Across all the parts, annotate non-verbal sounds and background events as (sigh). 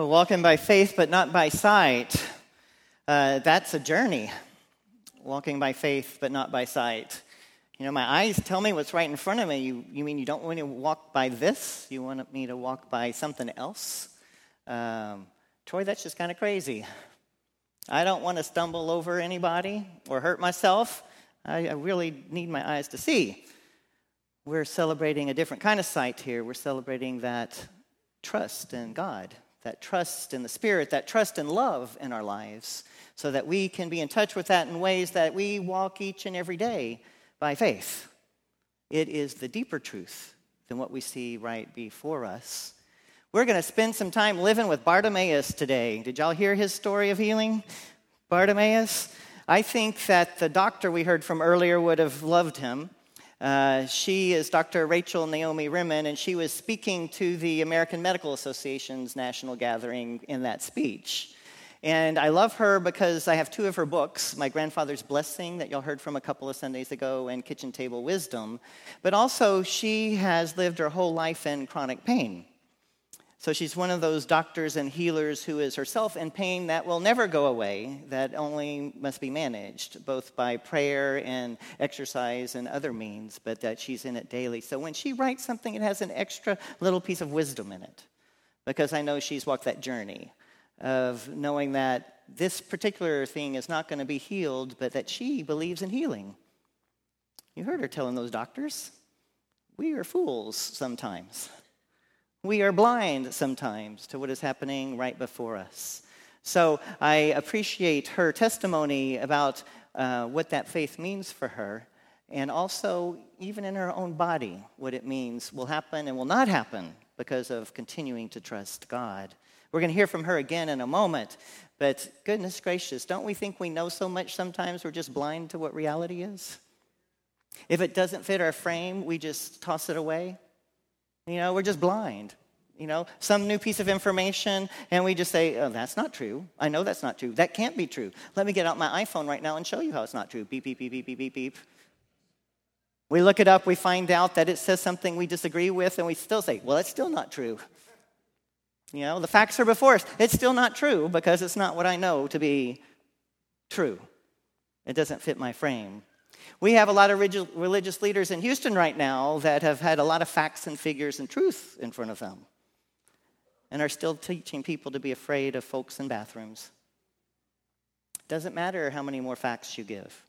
Walking by faith but not by sight, uh, that's a journey. Walking by faith but not by sight. You know, my eyes tell me what's right in front of me. You, you mean you don't want me to walk by this? You want me to walk by something else? Um, Troy, that's just kind of crazy. I don't want to stumble over anybody or hurt myself. I, I really need my eyes to see. We're celebrating a different kind of sight here. We're celebrating that trust in God, that trust in the Spirit, that trust and love in our lives, so that we can be in touch with that in ways that we walk each and every day by faith. It is the deeper truth than what we see right before us. We're going to spend some time living with Bartimaeus today. Did y'all hear his story of healing? Bartimaeus? I think that the doctor we heard from earlier would have loved him. Uh, she is Dr. Rachel Naomi Remen, and she was speaking to the American Medical Association's national gathering in that speech. And I love her because I have two of her books My Grandfather's Blessing, that y'all heard from a couple of Sundays ago, and Kitchen Table Wisdom. But also, she has lived her whole life in chronic pain. So she's one of those doctors and healers who is herself in pain that will never go away, that only must be managed, both by prayer and exercise and other means, but that she's in it daily. So when she writes something, it has an extra little piece of wisdom in it, because I know she's walked that journey of knowing that this particular thing is not going to be healed, but that she believes in healing. You heard her telling those doctors, we are fools sometimes. We are blind sometimes to what is happening right before us. So I appreciate her testimony about uh, what that faith means for her, and also, even in her own body, what it means will happen and will not happen because of continuing to trust God. We're going to hear from her again in a moment. But goodness gracious, don't we think we know so much sometimes we're just blind to what reality is? If it doesn't fit our frame, we just toss it away. You know, we're just blind. You know, some new piece of information, and we just say, oh, that's not true. I know that's not true. That can't be true. Let me get out my iPhone right now and show you how it's not true. Beep, beep, beep, beep, beep, beep, beep. We look it up, we find out that it says something we disagree with, and we still say, well, it's still not true. You know, the facts are before us. It's still not true because it's not what I know to be true. It doesn't fit my frame. We have a lot of religious leaders in Houston right now that have had a lot of facts and figures and truth in front of them and are still teaching people to be afraid of folks in bathrooms. It doesn't matter how many more facts you give.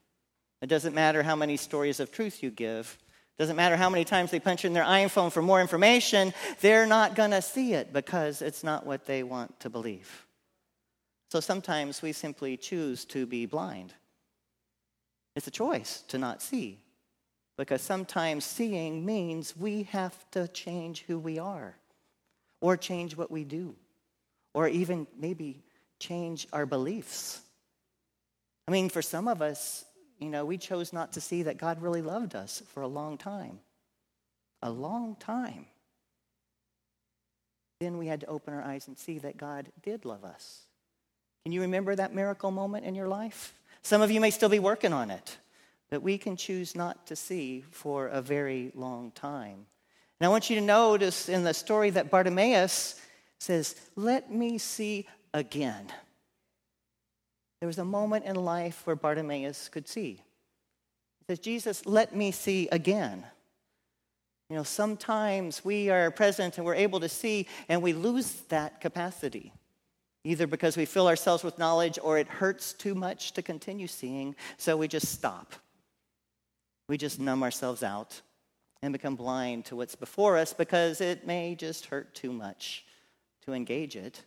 It doesn't matter how many stories of truth you give. It Doesn't matter how many times they punch in their iPhone for more information, they're not going to see it because it's not what they want to believe. So sometimes we simply choose to be blind. It's a choice to not see because sometimes seeing means we have to change who we are or change what we do or even maybe change our beliefs. I mean, for some of us, you know, we chose not to see that God really loved us for a long time. A long time. Then we had to open our eyes and see that God did love us. Can you remember that miracle moment in your life? Some of you may still be working on it, but we can choose not to see for a very long time. And I want you to notice in the story that Bartimaeus says, Let me see again. There was a moment in life where Bartimaeus could see. He says, Jesus, let me see again. You know, sometimes we are present and we're able to see, and we lose that capacity, either because we fill ourselves with knowledge or it hurts too much to continue seeing, so we just stop. We just numb ourselves out and become blind to what's before us because it may just hurt too much to engage it.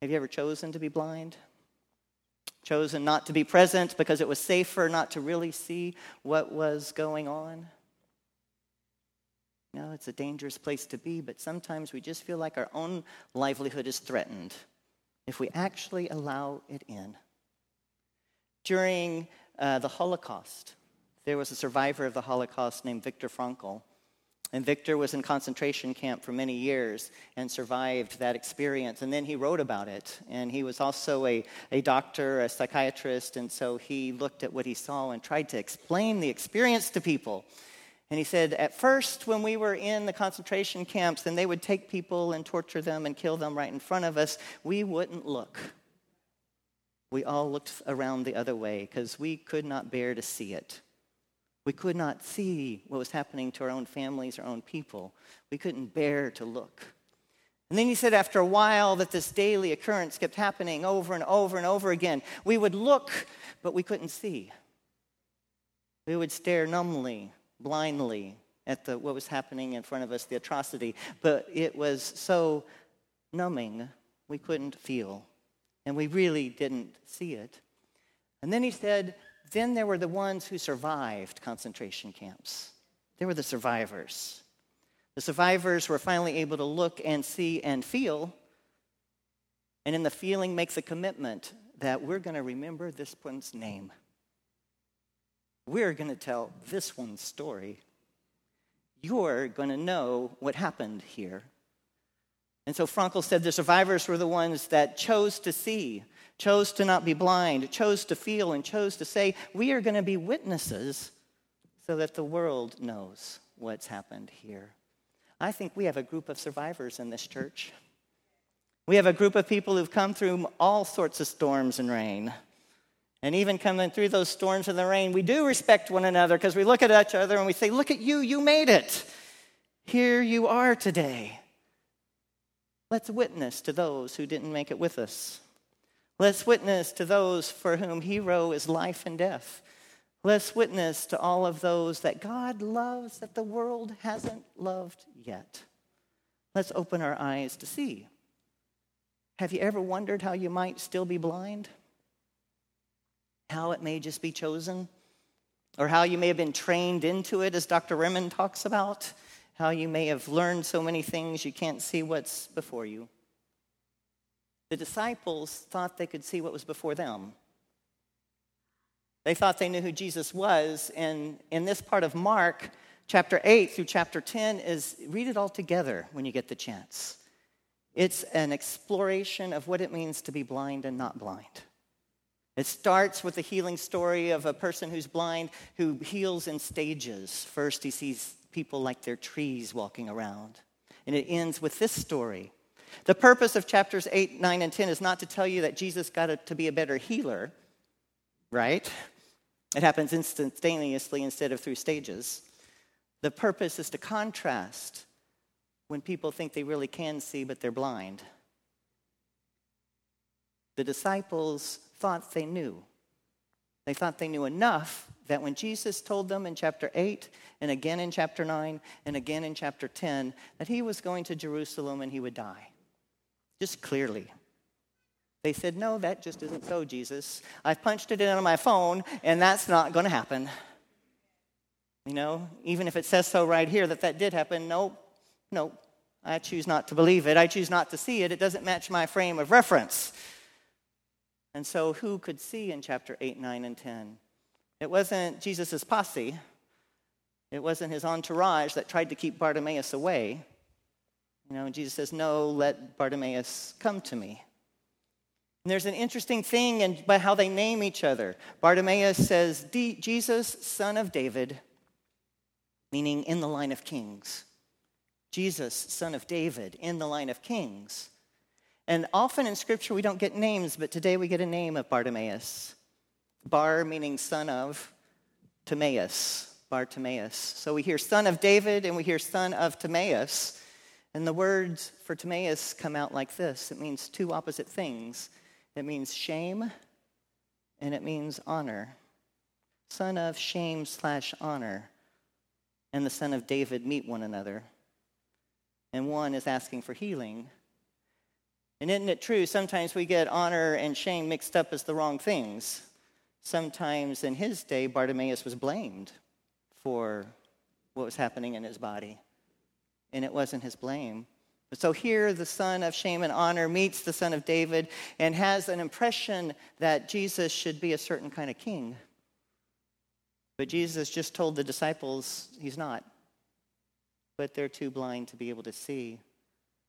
Have you ever chosen to be blind? chosen not to be present because it was safer not to really see what was going on. You know, it's a dangerous place to be, but sometimes we just feel like our own livelihood is threatened if we actually allow it in. During uh, the Holocaust, there was a survivor of the Holocaust named Viktor Frankl and Victor was in concentration camp for many years and survived that experience. And then he wrote about it. And he was also a, a doctor, a psychiatrist. And so he looked at what he saw and tried to explain the experience to people. And he said, At first, when we were in the concentration camps and they would take people and torture them and kill them right in front of us, we wouldn't look. We all looked around the other way because we could not bear to see it. We could not see what was happening to our own families, our own people. We couldn't bear to look. And then he said, after a while, that this daily occurrence kept happening over and over and over again. We would look, but we couldn't see. We would stare numbly, blindly at the, what was happening in front of us, the atrocity, but it was so numbing, we couldn't feel. And we really didn't see it. And then he said, then there were the ones who survived concentration camps. They were the survivors. The survivors were finally able to look and see and feel, and in the feeling, make the commitment that we're going to remember this one's name. We're going to tell this one story. You're going to know what happened here. And so Frankl said the survivors were the ones that chose to see, chose to not be blind, chose to feel, and chose to say, We are going to be witnesses so that the world knows what's happened here. I think we have a group of survivors in this church. We have a group of people who've come through all sorts of storms and rain. And even coming through those storms and the rain, we do respect one another because we look at each other and we say, Look at you, you made it. Here you are today. Let's witness to those who didn't make it with us. Let's witness to those for whom hero is life and death. Let's witness to all of those that God loves that the world hasn't loved yet. Let's open our eyes to see. Have you ever wondered how you might still be blind? How it may just be chosen? Or how you may have been trained into it, as Dr. Remen talks about? How you may have learned so many things you can't see what's before you? The disciples thought they could see what was before them. They thought they knew who Jesus was. And in this part of Mark, chapter 8 through chapter 10, is read it all together when you get the chance. It's an exploration of what it means to be blind and not blind. It starts with the healing story of a person who's blind who heals in stages. First, he sees people like they're trees walking around. And it ends with this story. The purpose of chapters 8, 9, and 10 is not to tell you that Jesus got to be a better healer right? It happens instantaneously instead of through stages. The purpose is to contrast when people think they really can see, but they're blind. The disciples thought they knew. They thought they knew enough that when Jesus told them in chapter 8 and again in chapter 9 and again in chapter 10 that he was going to Jerusalem and he would die, just clearly. They said, No, that just isn't so, Jesus. I've punched it in on my phone, and that's not going to happen. You know, even if it says so right here that that did happen, no, no, I choose not to believe it. I choose not to see it. It doesn't match my frame of reference. And so, who could see in chapter 8, 9, and 10? It wasn't Jesus' posse, it wasn't his entourage that tried to keep Bartimaeus away. You know, Jesus says, No, let Bartimaeus come to me. And there's an interesting thing in, by how they name each other. Bartimaeus says, Jesus, son of David, meaning in the line of kings. Jesus, son of David, in the line of kings. And often in Scripture we don't get names, but today we get a name of Bartimaeus. Bar meaning son of, Timaeus, Bartimaeus. So we hear son of David and we hear son of Timaeus. And the words for Timaeus come out like this it means two opposite things. It means shame and it means honor. Son of shame slash honor and the son of David meet one another. And one is asking for healing. And isn't it true? Sometimes we get honor and shame mixed up as the wrong things. Sometimes in his day, Bartimaeus was blamed for what was happening in his body. And it wasn't his blame, so here, the son of shame and honor meets the son of David and has an impression that Jesus should be a certain kind of king. But Jesus just told the disciples he's not. But they're too blind to be able to see.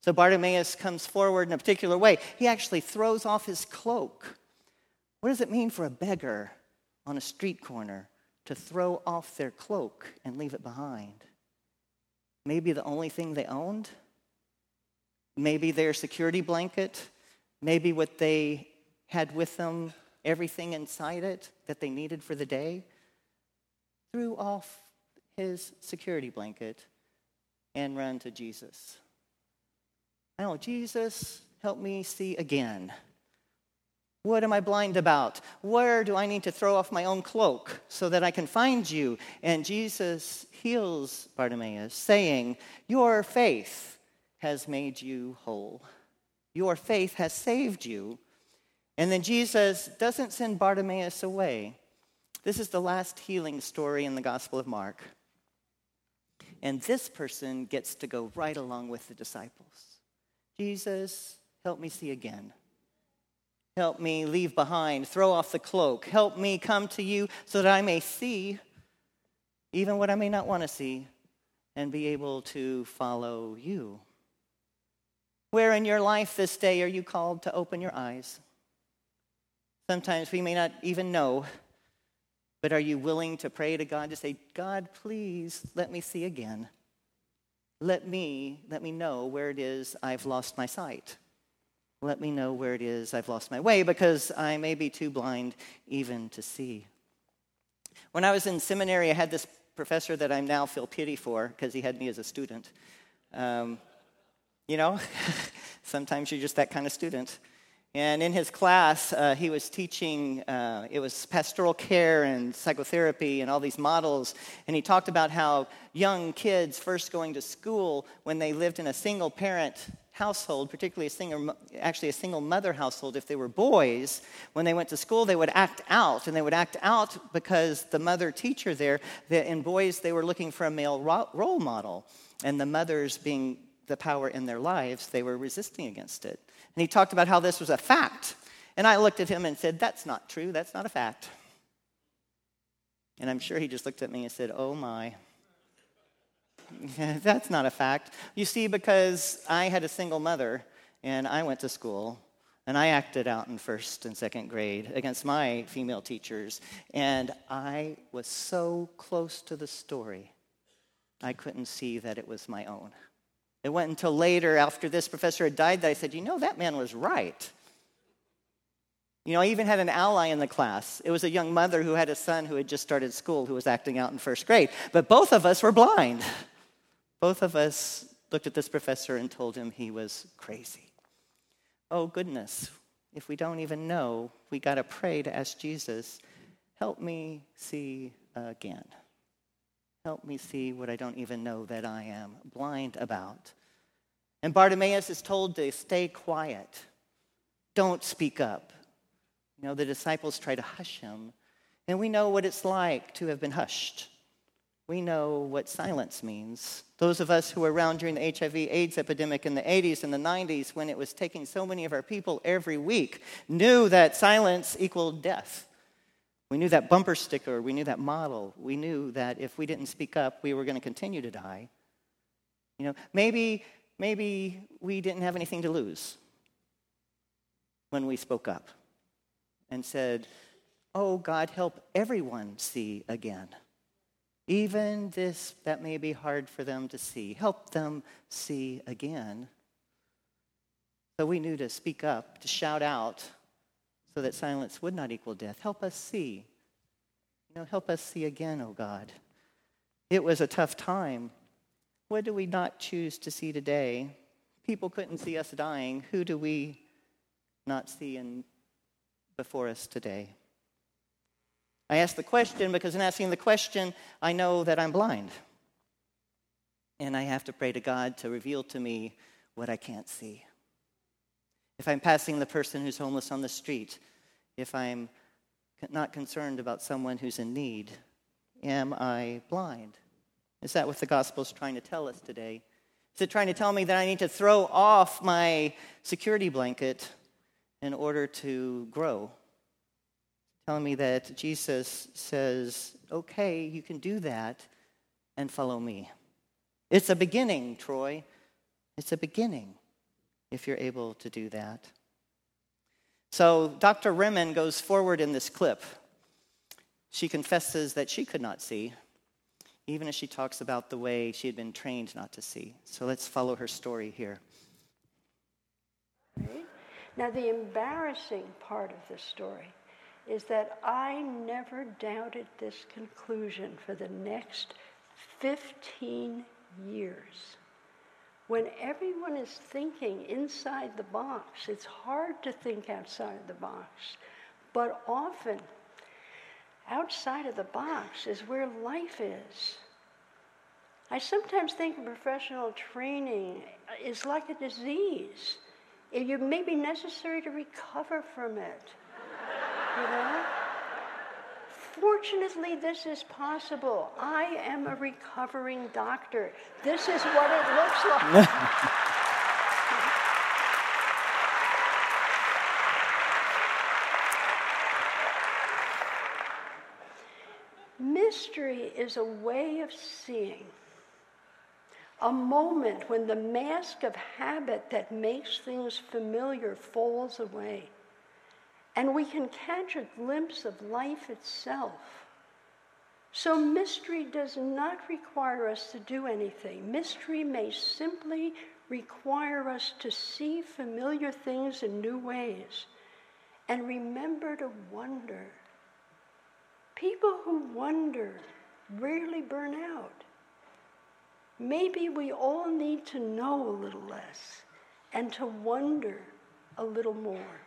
So Bartimaeus comes forward in a particular way. He actually throws off his cloak. What does it mean for a beggar on a street corner to throw off their cloak and leave it behind. Maybe the only thing they owned, maybe their security blanket, maybe what they had with them, everything inside it that they needed for the day, threw off his security blanket and ran to Jesus. I know, Jesus, help me see again. What am I blind about? Where do I need to throw off my own cloak so that I can find you? And Jesus heals Bartimaeus, saying, Your faith has made you whole. Your faith has saved you. And then Jesus doesn't send Bartimaeus away. This is the last healing story in the Gospel of Mark. And this person gets to go right along with the disciples. Jesus, help me see again. Help me leave behind, throw off the cloak. Help me come to you so that I may see even what I may not want to see and be able to follow you. Where in your life this day are you called to open your eyes? Sometimes we may not even know, but are you willing to pray to God to say, God, please let me see again? Let me, let me know where it is I've lost my sight. Let me know where it is I've lost my way because I may be too blind even to see. When I was in seminary, I had this professor that I now feel pity for because he had me as a student. Um, you know, (laughs) sometimes you're just that kind of student. And in his class, uh, he was teaching, uh, it was pastoral care and psychotherapy and all these models. And he talked about how young kids first going to school, when they lived in a single parent household, particularly a single, actually a single mother household, if they were boys, when they went to school, they would act out. And they would act out because the mother teacher there, in boys, they were looking for a male role model. And the mothers being the power in their lives, they were resisting against it. And he talked about how this was a fact. And I looked at him and said, That's not true. That's not a fact. And I'm sure he just looked at me and said, Oh my. (laughs) That's not a fact. You see, because I had a single mother and I went to school and I acted out in first and second grade against my female teachers, and I was so close to the story, I couldn't see that it was my own. It went until later, after this professor had died, that I said, You know, that man was right. You know, I even had an ally in the class. It was a young mother who had a son who had just started school who was acting out in first grade. But both of us were blind. (laughs) Both of us looked at this professor and told him he was crazy. Oh, goodness. If we don't even know, we got to pray to ask Jesus, help me see again. Help me see what I don't even know that I am blind about. And Bartimaeus is told to stay quiet. Don't speak up. You know, the disciples try to hush him. And we know what it's like to have been hushed we know what silence means. Those of us who were around during the HIV AIDS epidemic in the 80s and the 90s, when it was taking so many of our people every week, knew that silence equaled death. We knew that bumper sticker, we knew that model. We knew that if we didn't speak up, we were going to continue to die. You know, maybe, maybe we didn't have anything to lose when we spoke up and said, Oh, God, help everyone see again. Even this that may be hard for them to see, help them see again. So we knew to speak up, to shout out, so that silence would not equal death. Help us see. You know, help us see again, oh God. It was a tough time. What do we not choose to see today? People couldn't see us dying. Who do we not see in, before us today? I ask the question because in asking the question, I know that I'm blind. And I have to pray to God to reveal to me what I can't see. If I'm passing the person who's homeless on the street, if I'm not concerned about someone who's in need, am I blind? Is that what the gospel is trying to tell us today? Is it trying to tell me that I need to throw off my security blanket in order to grow? telling me that Jesus says, okay, you can do that and follow me. It's a beginning, Troy. It's a beginning if you're able to do that. So Dr. Remen goes forward in this clip. She confesses that she could not see, even as she talks about the way she had been trained not to see. So let's follow her story here. Now, the embarrassing part of this story is that I never doubted this conclusion for the next 15 years. When everyone is thinking inside the box, it's hard to think outside the box. But often, outside of the box is where life is. I sometimes think professional training is like a disease. It may be necessary to recover from it. You know? Fortunately, this is possible. I am a recovering doctor. This is what it looks like. (laughs) Mystery is a way of seeing, a moment when the mask of habit that makes things familiar falls away and we can catch a glimpse of life itself. So, mystery does not require us to do anything. Mystery may simply require us to see familiar things in new ways and remember to wonder. People who wonder rarely burn out. Maybe we all need to know a little less and to wonder a little more.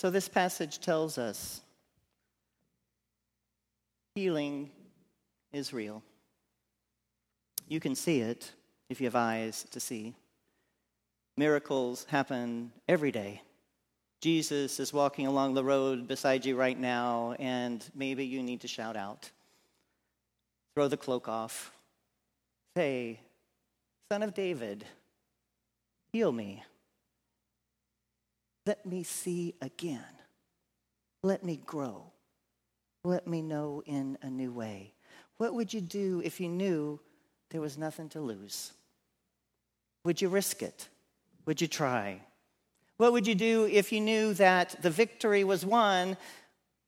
So, this passage tells us healing is real. You can see it if you have eyes to see. Miracles happen every day. Jesus is walking along the road beside you right now, and maybe you need to shout out. Throw the cloak off. Say, Son of David, heal me. Let me see again. Let me grow. Let me know in a new way. What would you do if you knew there was nothing to lose? Would you risk it? Would you try? What would you do if you knew that the victory was won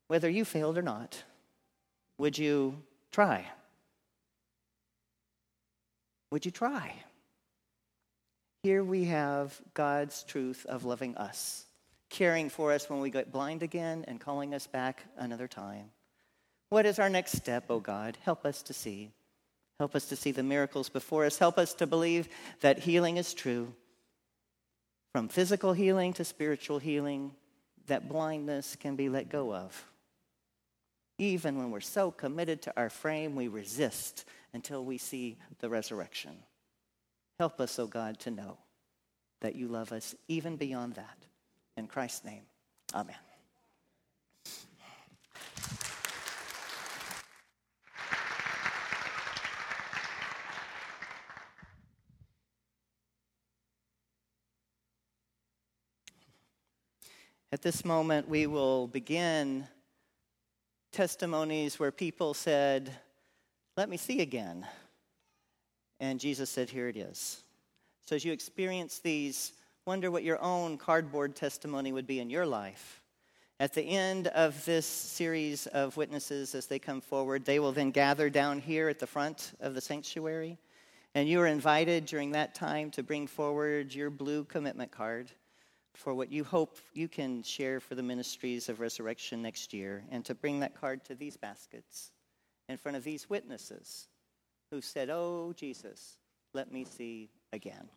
whether you failed or not? Would you try? Would you try? Here we have God's truth of loving us, caring for us when we get blind again and calling us back another time. What is our next step, O oh God? Help us to see. Help us to see the miracles before us. Help us to believe that healing is true. From physical healing to spiritual healing, that blindness can be let go of. Even when we're so committed to our frame, we resist until we see the resurrection. Help us, O oh God, to know that you love us even beyond that. In Christ's name, amen. At this moment, we will begin testimonies where people said, Let me see again. And Jesus said, Here it is. So as you experience these, wonder what your own cardboard testimony would be in your life. At the end of this series of witnesses, as they come forward, they will then gather down here at the front of the sanctuary. And you are invited during that time to bring forward your blue commitment card for what you hope you can share for the ministries of resurrection next year, and to bring that card to these baskets in front of these witnesses who said, Oh, Jesus, let me see again.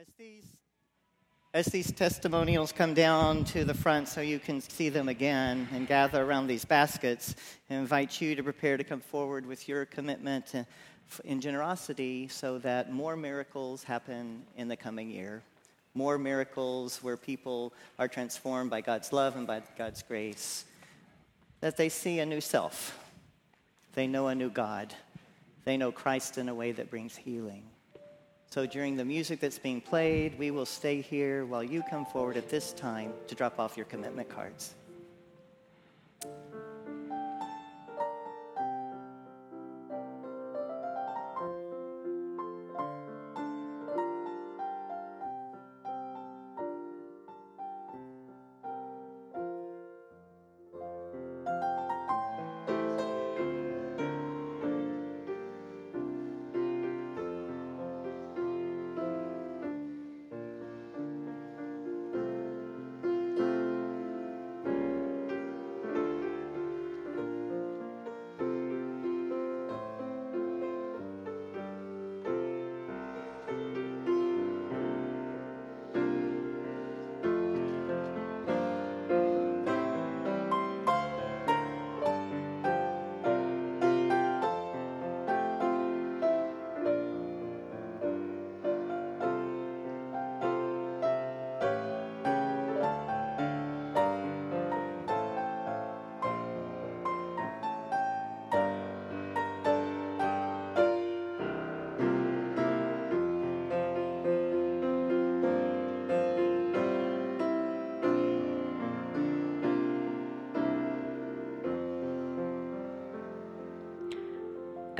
As these, as these testimonials come down to the front so you can see them again and gather around these baskets, I invite you to prepare to come forward with your commitment in generosity so that more miracles happen in the coming year. More miracles where people are transformed by God's love and by God's grace. That they see a new self. They know a new God. They know Christ in a way that brings healing. So during the music that's being played, we will stay here while you come forward at this time to drop off your commitment cards.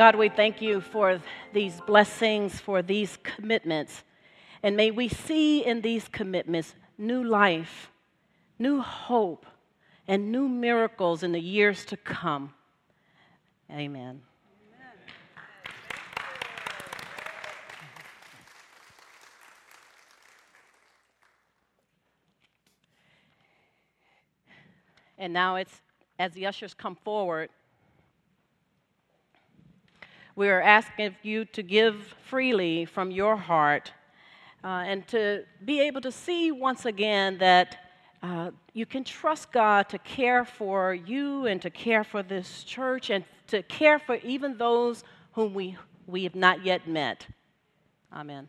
God, we thank you for these blessings, for these commitments. And may we see in these commitments new life, new hope, and new miracles in the years to come. Amen. And now it's as the ushers come forward. We are asking you to give freely from your heart uh, and to be able to see once again that uh, you can trust God to care for you and to care for this church and to care for even those whom we, we have not yet met. Amen.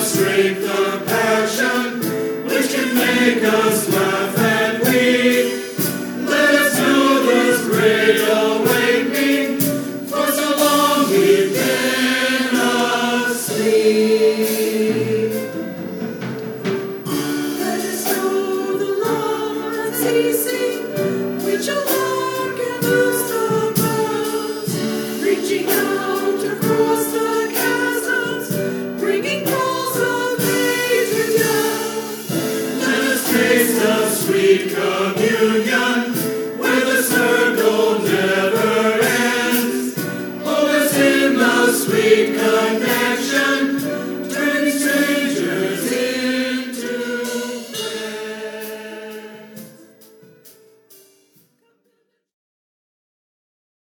Taste of